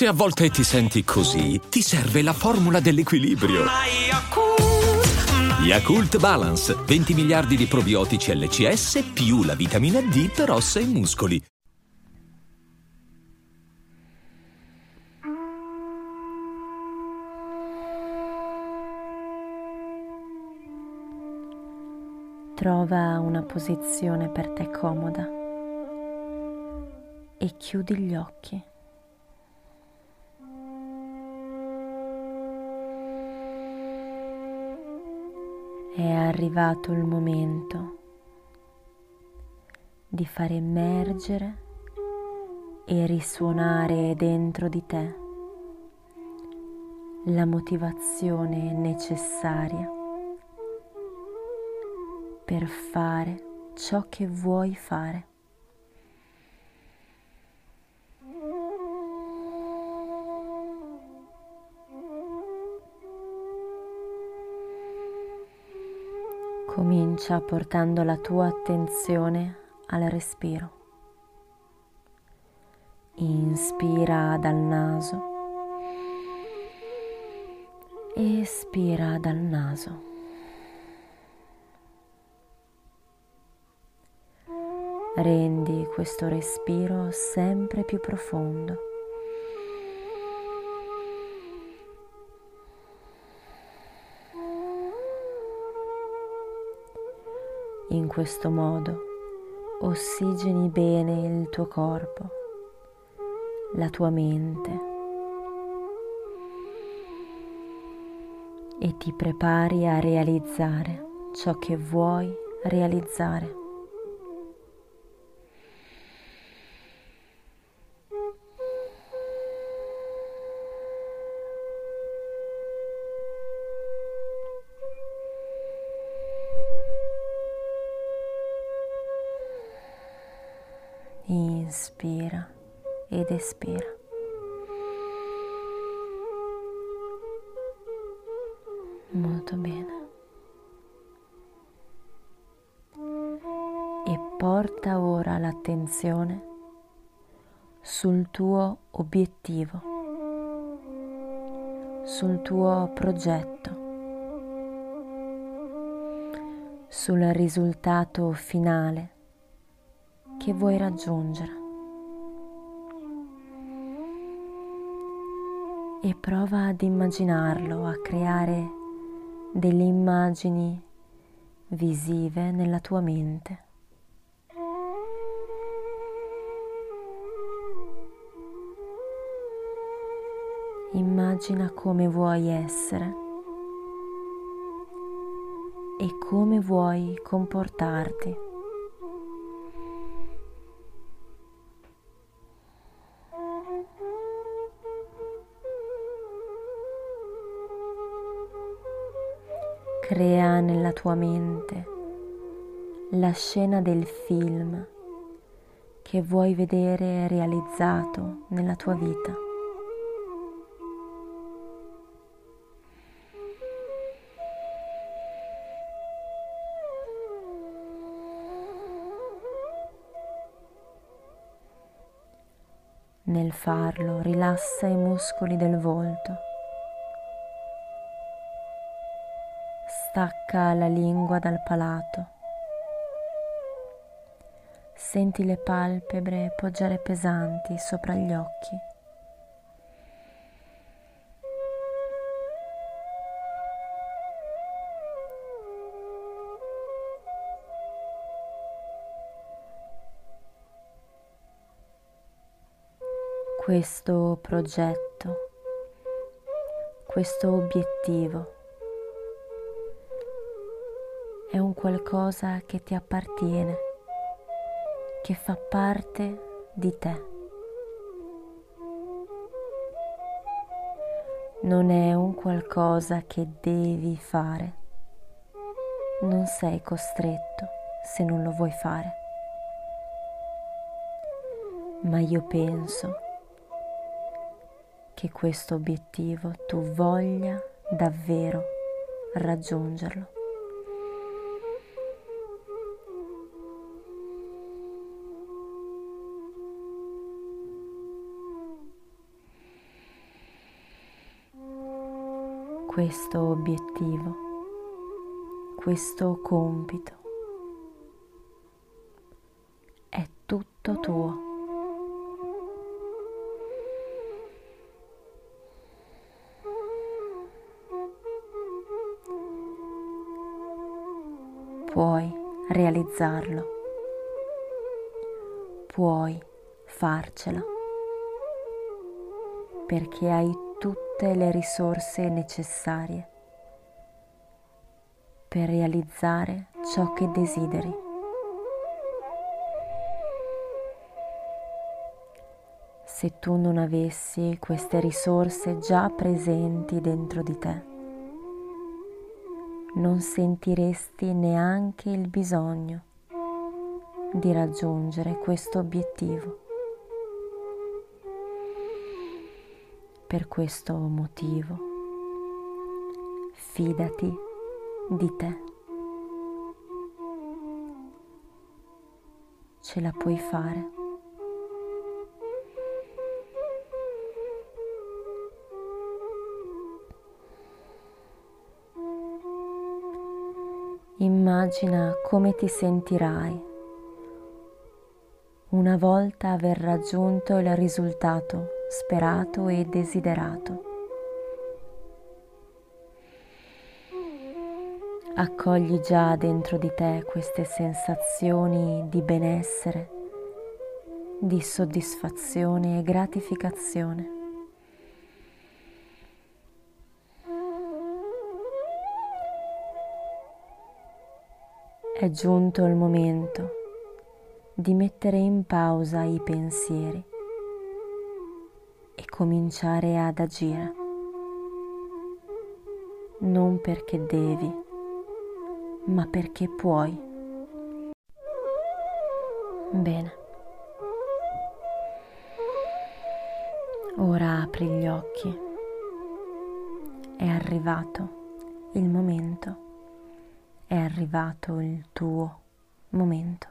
Se a volte ti senti così, ti serve la formula dell'equilibrio. Yakult Balance, 20 miliardi di probiotici LCS più la vitamina D per ossa e muscoli. Trova una posizione per te comoda e chiudi gli occhi. È arrivato il momento di far emergere e risuonare dentro di te la motivazione necessaria per fare ciò che vuoi fare. Comincia portando la tua attenzione al respiro. Inspira dal naso. Espira dal naso. Rendi questo respiro sempre più profondo. In questo modo ossigeni bene il tuo corpo, la tua mente e ti prepari a realizzare ciò che vuoi realizzare. Inspira ed espira. Molto bene. E porta ora l'attenzione sul tuo obiettivo, sul tuo progetto, sul risultato finale che vuoi raggiungere. E prova ad immaginarlo, a creare delle immagini visive nella tua mente. Immagina come vuoi essere e come vuoi comportarti. Crea nella tua mente la scena del film che vuoi vedere realizzato nella tua vita. Nel farlo rilassa i muscoli del volto Stacca la lingua dal palato. Senti le palpebre poggiare pesanti sopra gli occhi. Questo progetto, questo obiettivo è un qualcosa che ti appartiene, che fa parte di te. Non è un qualcosa che devi fare. Non sei costretto se non lo vuoi fare. Ma io penso che questo obiettivo tu voglia davvero raggiungerlo. Questo obiettivo, questo compito. È tutto tuo. Puoi realizzarlo, puoi farcela perché hai tutte le risorse necessarie per realizzare ciò che desideri. Se tu non avessi queste risorse già presenti dentro di te, non sentiresti neanche il bisogno di raggiungere questo obiettivo. Per questo motivo, fidati di te. Ce la puoi fare. Immagina come ti sentirai una volta aver raggiunto il risultato sperato e desiderato. Accogli già dentro di te queste sensazioni di benessere, di soddisfazione e gratificazione. È giunto il momento di mettere in pausa i pensieri e cominciare ad agire, non perché devi, ma perché puoi. Bene. Ora apri gli occhi. È arrivato il momento è arrivato il tuo momento.